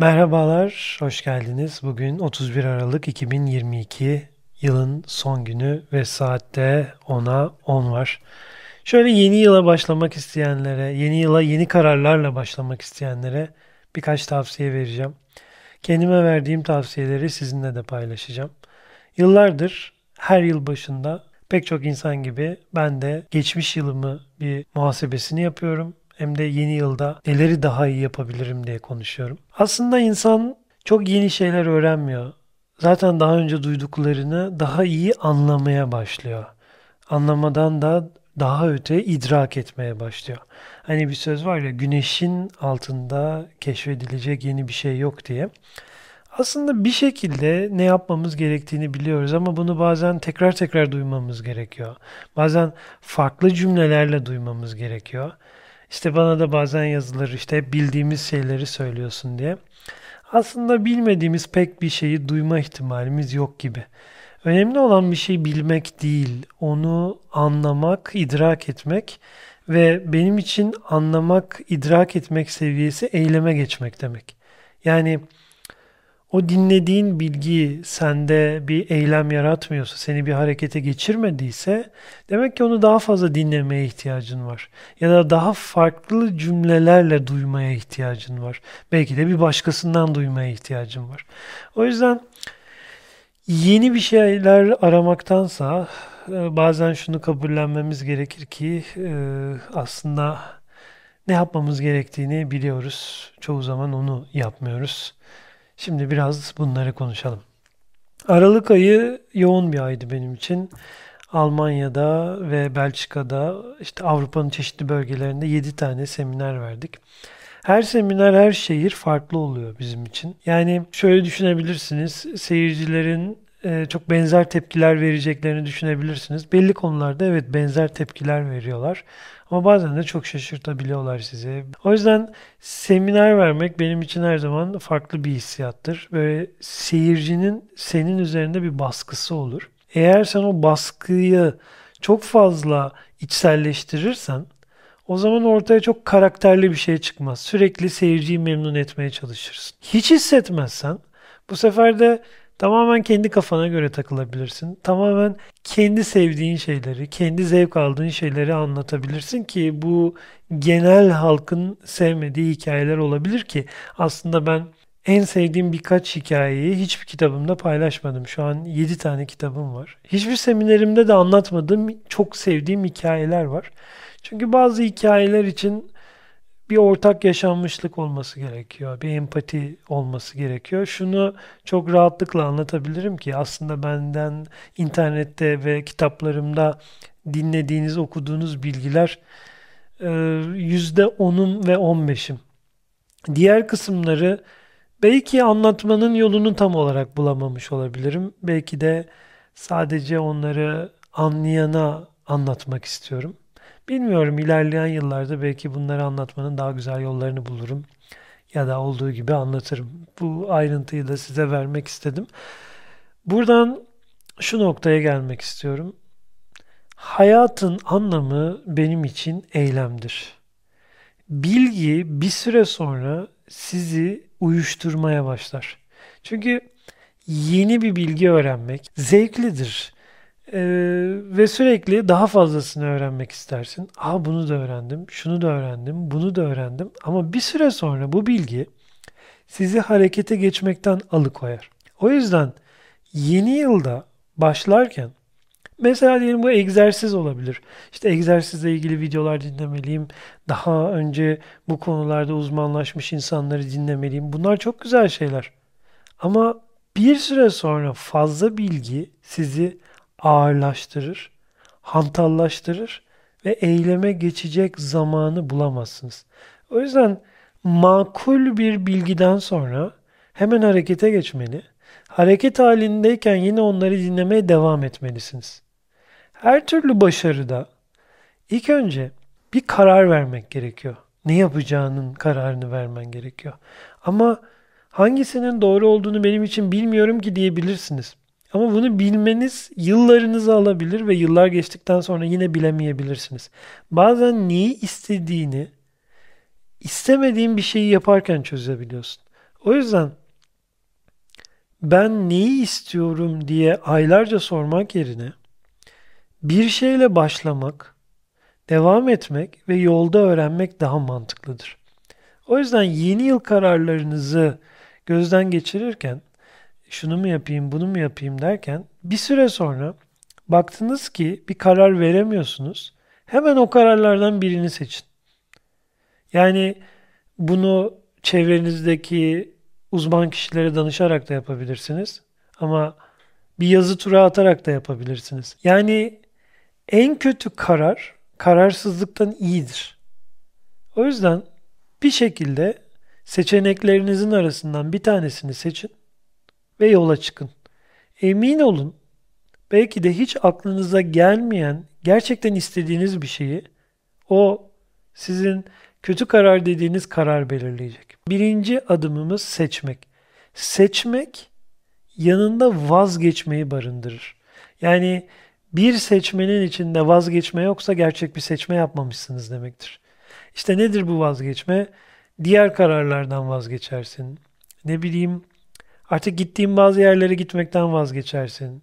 Merhabalar, hoş geldiniz. Bugün 31 Aralık 2022 yılın son günü ve saatte 10'a 10 var. Şöyle yeni yıla başlamak isteyenlere, yeni yıla yeni kararlarla başlamak isteyenlere birkaç tavsiye vereceğim. Kendime verdiğim tavsiyeleri sizinle de paylaşacağım. Yıllardır her yıl başında pek çok insan gibi ben de geçmiş yılımı bir muhasebesini yapıyorum hem de yeni yılda neleri daha iyi yapabilirim diye konuşuyorum. Aslında insan çok yeni şeyler öğrenmiyor. Zaten daha önce duyduklarını daha iyi anlamaya başlıyor. Anlamadan da daha öte idrak etmeye başlıyor. Hani bir söz var ya güneşin altında keşfedilecek yeni bir şey yok diye. Aslında bir şekilde ne yapmamız gerektiğini biliyoruz ama bunu bazen tekrar tekrar duymamız gerekiyor. Bazen farklı cümlelerle duymamız gerekiyor. İşte bana da bazen yazılır işte bildiğimiz şeyleri söylüyorsun diye. Aslında bilmediğimiz pek bir şeyi duyma ihtimalimiz yok gibi. Önemli olan bir şey bilmek değil, onu anlamak, idrak etmek ve benim için anlamak, idrak etmek seviyesi eyleme geçmek demek. Yani o dinlediğin bilgi sende bir eylem yaratmıyorsa, seni bir harekete geçirmediyse demek ki onu daha fazla dinlemeye ihtiyacın var. Ya da daha farklı cümlelerle duymaya ihtiyacın var. Belki de bir başkasından duymaya ihtiyacın var. O yüzden yeni bir şeyler aramaktansa e, bazen şunu kabullenmemiz gerekir ki e, aslında ne yapmamız gerektiğini biliyoruz. Çoğu zaman onu yapmıyoruz. Şimdi biraz bunları konuşalım. Aralık ayı yoğun bir aydı benim için. Almanya'da ve Belçika'da işte Avrupa'nın çeşitli bölgelerinde 7 tane seminer verdik. Her seminer, her şehir farklı oluyor bizim için. Yani şöyle düşünebilirsiniz. Seyircilerin e, çok benzer tepkiler vereceklerini düşünebilirsiniz. Belli konularda evet benzer tepkiler veriyorlar. Ama bazen de çok şaşırtabiliyorlar sizi. O yüzden seminer vermek benim için her zaman farklı bir hissiyattır. Böyle seyircinin senin üzerinde bir baskısı olur. Eğer sen o baskıyı çok fazla içselleştirirsen o zaman ortaya çok karakterli bir şey çıkmaz. Sürekli seyirciyi memnun etmeye çalışırsın. Hiç hissetmezsen bu sefer de Tamamen kendi kafana göre takılabilirsin. Tamamen kendi sevdiğin şeyleri, kendi zevk aldığın şeyleri anlatabilirsin ki bu genel halkın sevmediği hikayeler olabilir ki aslında ben en sevdiğim birkaç hikayeyi hiçbir kitabımda paylaşmadım. Şu an 7 tane kitabım var. Hiçbir seminerimde de anlatmadığım çok sevdiğim hikayeler var. Çünkü bazı hikayeler için bir ortak yaşanmışlık olması gerekiyor. Bir empati olması gerekiyor. Şunu çok rahatlıkla anlatabilirim ki aslında benden internette ve kitaplarımda dinlediğiniz, okuduğunuz bilgiler e, yüzde onum ve on beşim. Diğer kısımları belki anlatmanın yolunu tam olarak bulamamış olabilirim. Belki de sadece onları anlayana anlatmak istiyorum. Bilmiyorum ilerleyen yıllarda belki bunları anlatmanın daha güzel yollarını bulurum ya da olduğu gibi anlatırım. Bu ayrıntıyı da size vermek istedim. Buradan şu noktaya gelmek istiyorum. Hayatın anlamı benim için eylemdir. Bilgi bir süre sonra sizi uyuşturmaya başlar. Çünkü yeni bir bilgi öğrenmek zevklidir. Ee, ve sürekli daha fazlasını öğrenmek istersin. Aa bunu da öğrendim, şunu da öğrendim, bunu da öğrendim. Ama bir süre sonra bu bilgi sizi harekete geçmekten alıkoyar. O yüzden yeni yılda başlarken mesela diyelim bu egzersiz olabilir. İşte egzersizle ilgili videolar dinlemeliyim. Daha önce bu konularda uzmanlaşmış insanları dinlemeliyim. Bunlar çok güzel şeyler. Ama bir süre sonra fazla bilgi sizi ağırlaştırır, hantallaştırır ve eyleme geçecek zamanı bulamazsınız. O yüzden makul bir bilgiden sonra hemen harekete geçmeli. Hareket halindeyken yine onları dinlemeye devam etmelisiniz. Her türlü başarıda ilk önce bir karar vermek gerekiyor. Ne yapacağının kararını vermen gerekiyor. Ama hangisinin doğru olduğunu benim için bilmiyorum ki diyebilirsiniz. Ama bunu bilmeniz yıllarınızı alabilir ve yıllar geçtikten sonra yine bilemeyebilirsiniz. Bazen neyi istediğini istemediğin bir şeyi yaparken çözebiliyorsun. O yüzden ben neyi istiyorum diye aylarca sormak yerine bir şeyle başlamak, devam etmek ve yolda öğrenmek daha mantıklıdır. O yüzden yeni yıl kararlarınızı gözden geçirirken şunu mu yapayım, bunu mu yapayım derken bir süre sonra baktınız ki bir karar veremiyorsunuz. Hemen o kararlardan birini seçin. Yani bunu çevrenizdeki uzman kişilere danışarak da yapabilirsiniz. Ama bir yazı tura atarak da yapabilirsiniz. Yani en kötü karar kararsızlıktan iyidir. O yüzden bir şekilde seçeneklerinizin arasından bir tanesini seçin ve yola çıkın. Emin olun belki de hiç aklınıza gelmeyen gerçekten istediğiniz bir şeyi o sizin kötü karar dediğiniz karar belirleyecek. Birinci adımımız seçmek. Seçmek yanında vazgeçmeyi barındırır. Yani bir seçmenin içinde vazgeçme yoksa gerçek bir seçme yapmamışsınız demektir. İşte nedir bu vazgeçme? Diğer kararlardan vazgeçersin. Ne bileyim artık gittiğin bazı yerlere gitmekten vazgeçersin.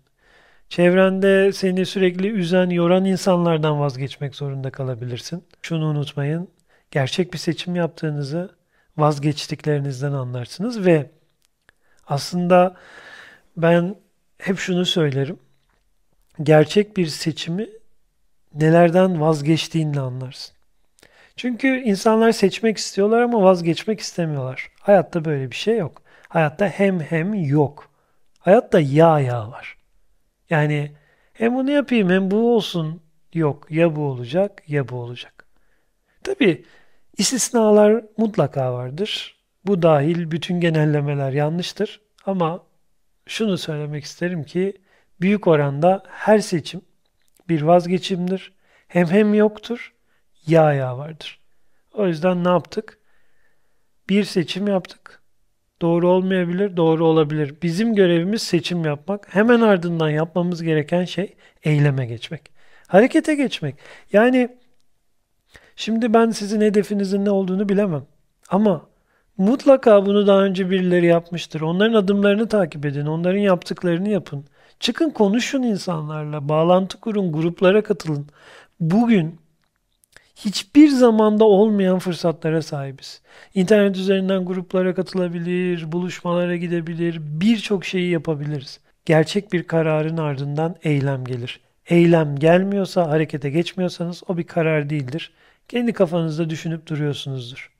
Çevrende seni sürekli üzen, yoran insanlardan vazgeçmek zorunda kalabilirsin. Şunu unutmayın. Gerçek bir seçim yaptığınızı vazgeçtiklerinizden anlarsınız ve aslında ben hep şunu söylerim. Gerçek bir seçimi nelerden vazgeçtiğinle anlarsın. Çünkü insanlar seçmek istiyorlar ama vazgeçmek istemiyorlar. Hayatta böyle bir şey yok. Hayatta hem hem yok. Hayatta ya ya var. Yani hem bunu yapayım hem bu olsun yok. Ya bu olacak ya bu olacak. Tabi istisnalar mutlaka vardır. Bu dahil bütün genellemeler yanlıştır. Ama şunu söylemek isterim ki büyük oranda her seçim bir vazgeçimdir. Hem hem yoktur, ya ya vardır. O yüzden ne yaptık? Bir seçim yaptık. Doğru olmayabilir, doğru olabilir. Bizim görevimiz seçim yapmak. Hemen ardından yapmamız gereken şey eyleme geçmek. Harekete geçmek. Yani şimdi ben sizin hedefinizin ne olduğunu bilemem. Ama mutlaka bunu daha önce birileri yapmıştır. Onların adımlarını takip edin. Onların yaptıklarını yapın. Çıkın konuşun insanlarla. Bağlantı kurun. Gruplara katılın. Bugün hiçbir zamanda olmayan fırsatlara sahibiz. İnternet üzerinden gruplara katılabilir, buluşmalara gidebilir, birçok şeyi yapabiliriz. Gerçek bir kararın ardından eylem gelir. Eylem gelmiyorsa, harekete geçmiyorsanız o bir karar değildir. Kendi kafanızda düşünüp duruyorsunuzdur.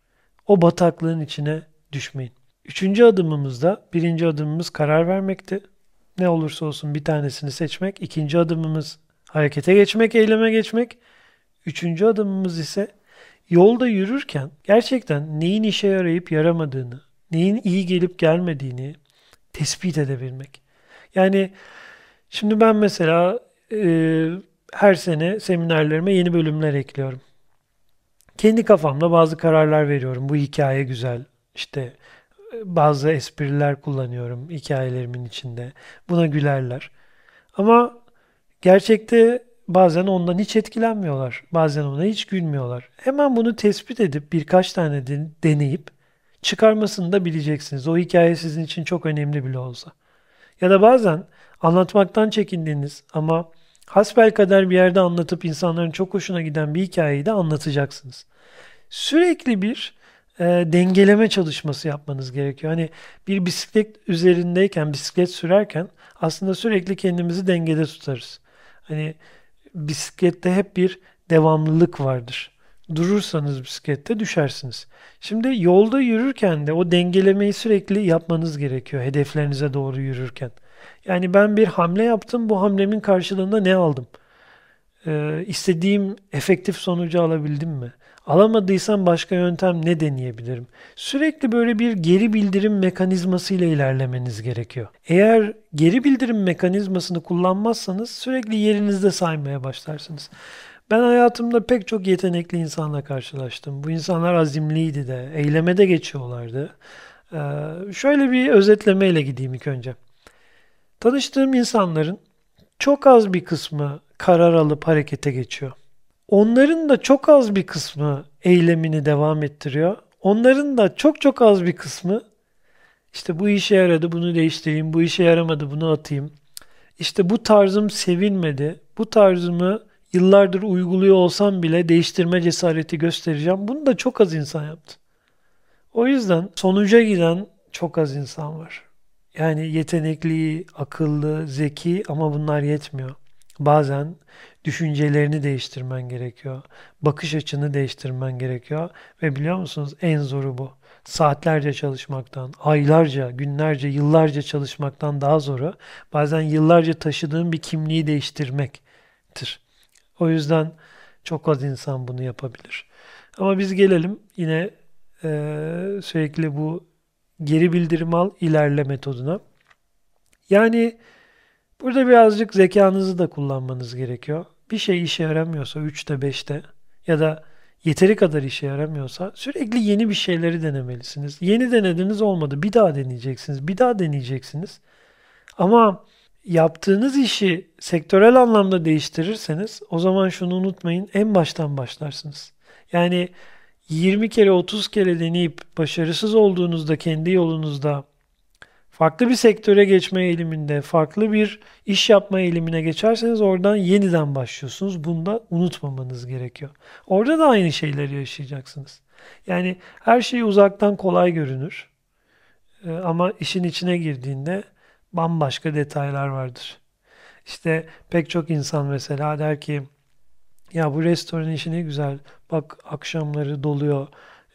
O bataklığın içine düşmeyin. Üçüncü adımımızda birinci adımımız karar vermekti. Ne olursa olsun bir tanesini seçmek. İkinci adımımız harekete geçmek, eyleme geçmek. Üçüncü adımımız ise yolda yürürken gerçekten neyin işe yarayıp yaramadığını, neyin iyi gelip gelmediğini tespit edebilmek. Yani şimdi ben mesela e, her sene seminerlerime yeni bölümler ekliyorum. Kendi kafamda bazı kararlar veriyorum. Bu hikaye güzel. İşte e, bazı espriler kullanıyorum hikayelerimin içinde. Buna gülerler. Ama gerçekte bazen ondan hiç etkilenmiyorlar. Bazen ona hiç gülmüyorlar. Hemen bunu tespit edip birkaç tane de, deneyip çıkarmasını da bileceksiniz. O hikaye sizin için çok önemli bile olsa. Ya da bazen anlatmaktan çekindiğiniz ama hasbel kadar bir yerde anlatıp insanların çok hoşuna giden bir hikayeyi de anlatacaksınız. Sürekli bir e, dengeleme çalışması yapmanız gerekiyor. Hani bir bisiklet üzerindeyken, bisiklet sürerken aslında sürekli kendimizi dengede tutarız. Hani bisiklette hep bir devamlılık vardır. Durursanız bisiklette düşersiniz. Şimdi yolda yürürken de o dengelemeyi sürekli yapmanız gerekiyor hedeflerinize doğru yürürken. Yani ben bir hamle yaptım, bu hamlemin karşılığında ne aldım? Ee, istediğim efektif sonucu alabildim mi? Alamadıysam başka yöntem ne deneyebilirim? Sürekli böyle bir geri bildirim mekanizması ile ilerlemeniz gerekiyor. Eğer geri bildirim mekanizmasını kullanmazsanız sürekli yerinizde saymaya başlarsınız. Ben hayatımda pek çok yetenekli insanla karşılaştım. Bu insanlar azimliydi de, eyleme de geçiyorlardı. Ee, şöyle bir özetlemeyle gideyim ilk önce. Tanıştığım insanların çok az bir kısmı karar alıp harekete geçiyor. Onların da çok az bir kısmı eylemini devam ettiriyor. Onların da çok çok az bir kısmı İşte bu işe yaradı bunu değiştireyim, bu işe yaramadı bunu atayım. İşte bu tarzım sevilmedi. Bu tarzımı yıllardır uyguluyor olsam bile değiştirme cesareti göstereceğim. Bunu da çok az insan yaptı. O yüzden sonuca giden çok az insan var. Yani yetenekli, akıllı, zeki ama bunlar yetmiyor. Bazen düşüncelerini değiştirmen gerekiyor. Bakış açını değiştirmen gerekiyor. Ve biliyor musunuz en zoru bu. Saatlerce çalışmaktan, aylarca, günlerce, yıllarca çalışmaktan daha zoru. Bazen yıllarca taşıdığın bir kimliği değiştirmektir. O yüzden çok az insan bunu yapabilir. Ama biz gelelim yine e, sürekli bu geri bildirim al ilerle metoduna. Yani burada birazcık zekanızı da kullanmanız gerekiyor. Bir şey işe yaramıyorsa 3'te 5'te ya da yeteri kadar işe yaramıyorsa sürekli yeni bir şeyleri denemelisiniz. Yeni denediniz olmadı. Bir daha deneyeceksiniz. Bir daha deneyeceksiniz. Ama yaptığınız işi sektörel anlamda değiştirirseniz o zaman şunu unutmayın en baştan başlarsınız. Yani 20 kere 30 kere deneyip başarısız olduğunuzda kendi yolunuzda farklı bir sektöre geçme eğiliminde, farklı bir iş yapma eğilimine geçerseniz oradan yeniden başlıyorsunuz. Bunu da unutmamanız gerekiyor. Orada da aynı şeyleri yaşayacaksınız. Yani her şey uzaktan kolay görünür. Ee, ama işin içine girdiğinde bambaşka detaylar vardır. İşte pek çok insan mesela der ki ya bu restoran işi ne güzel. Bak akşamları doluyor.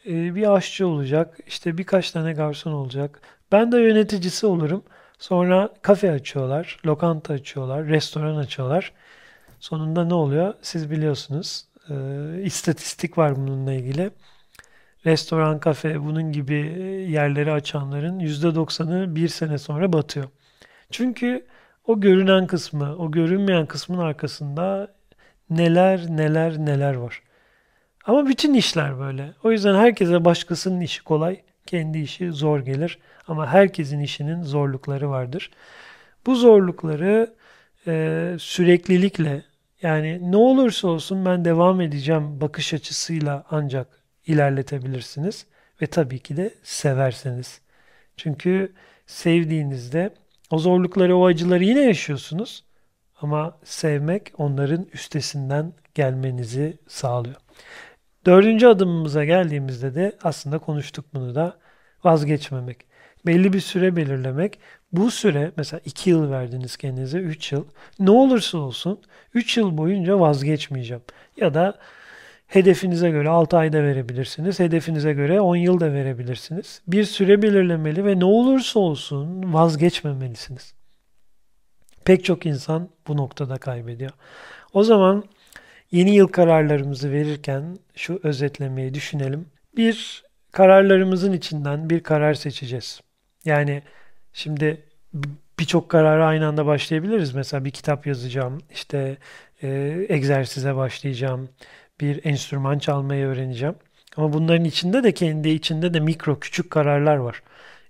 Ee, bir aşçı olacak. işte birkaç tane garson olacak. Ben de yöneticisi olurum. Sonra kafe açıyorlar, lokanta açıyorlar, restoran açıyorlar. Sonunda ne oluyor? Siz biliyorsunuz. E, istatistik var bununla ilgili. Restoran, kafe, bunun gibi yerleri açanların %90'ı bir sene sonra batıyor. Çünkü o görünen kısmı, o görünmeyen kısmın arkasında neler neler neler var. Ama bütün işler böyle. O yüzden herkese başkasının işi kolay, kendi işi zor gelir. Ama herkesin işinin zorlukları vardır. Bu zorlukları e, süreklilikle yani ne olursa olsun ben devam edeceğim bakış açısıyla ancak ilerletebilirsiniz. Ve tabii ki de severseniz. Çünkü sevdiğinizde o zorlukları, o acıları yine yaşıyorsunuz. Ama sevmek onların üstesinden gelmenizi sağlıyor. Dördüncü adımımıza geldiğimizde de aslında konuştuk bunu da vazgeçmemek. Belli bir süre belirlemek. Bu süre mesela 2 yıl verdiniz kendinize 3 yıl. Ne olursa olsun 3 yıl boyunca vazgeçmeyeceğim. Ya da hedefinize göre 6 ayda verebilirsiniz. Hedefinize göre 10 yıl da verebilirsiniz. Bir süre belirlemeli ve ne olursa olsun vazgeçmemelisiniz. Pek çok insan bu noktada kaybediyor. O zaman yeni yıl kararlarımızı verirken şu özetlemeyi düşünelim. Bir, kararlarımızın içinden bir karar seçeceğiz. Yani şimdi birçok karara aynı anda başlayabiliriz. Mesela bir kitap yazacağım, işte e, egzersize başlayacağım, bir enstrüman çalmayı öğreneceğim. Ama bunların içinde de kendi içinde de mikro küçük kararlar var.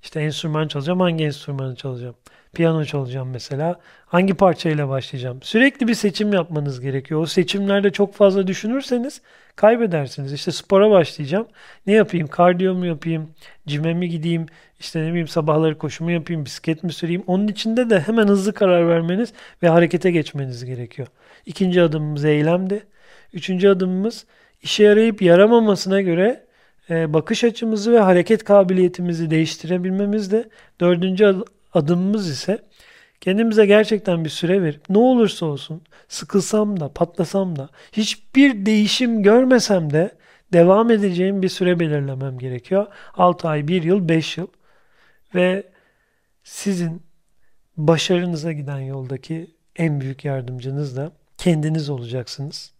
İşte enstrüman çalacağım, hangi enstrümanı çalacağım? Piyano çalacağım mesela. Hangi parçayla başlayacağım? Sürekli bir seçim yapmanız gerekiyor. O seçimlerde çok fazla düşünürseniz kaybedersiniz. İşte spora başlayacağım. Ne yapayım? Kardiyo mu yapayım? Cime mi gideyim? İşte ne bileyim sabahları koşumu yapayım? Bisiklet mi süreyim? Onun içinde de hemen hızlı karar vermeniz ve harekete geçmeniz gerekiyor. İkinci adımımız eylemdi. Üçüncü adımımız işe yarayıp yaramamasına göre e, bakış açımızı ve hareket kabiliyetimizi değiştirebilmemiz de dördüncü adımımız ise kendimize gerçekten bir süre verip ne olursa olsun sıkılsam da patlasam da hiçbir değişim görmesem de devam edeceğim bir süre belirlemem gerekiyor. 6 ay, 1 yıl, 5 yıl ve sizin başarınıza giden yoldaki en büyük yardımcınız da kendiniz olacaksınız.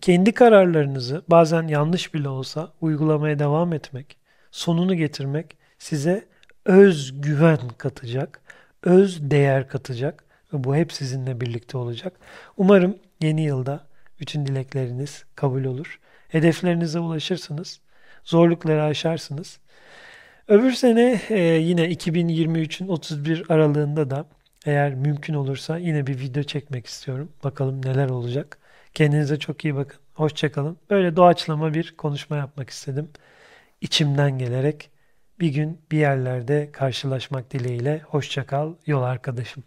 Kendi kararlarınızı bazen yanlış bile olsa uygulamaya devam etmek, sonunu getirmek size özgüven katacak, öz değer katacak ve bu hep sizinle birlikte olacak. Umarım yeni yılda bütün dilekleriniz kabul olur. Hedeflerinize ulaşırsınız. Zorlukları aşarsınız. Öbür sene e, yine 2023'ün 31 aralığında da eğer mümkün olursa yine bir video çekmek istiyorum. Bakalım neler olacak. Kendinize çok iyi bakın. Hoşçakalın. Böyle doğaçlama bir konuşma yapmak istedim. İçimden gelerek Bir gün bir yerlerde karşılaşmak dileğiyle. Hoşça kal yol arkadaşım.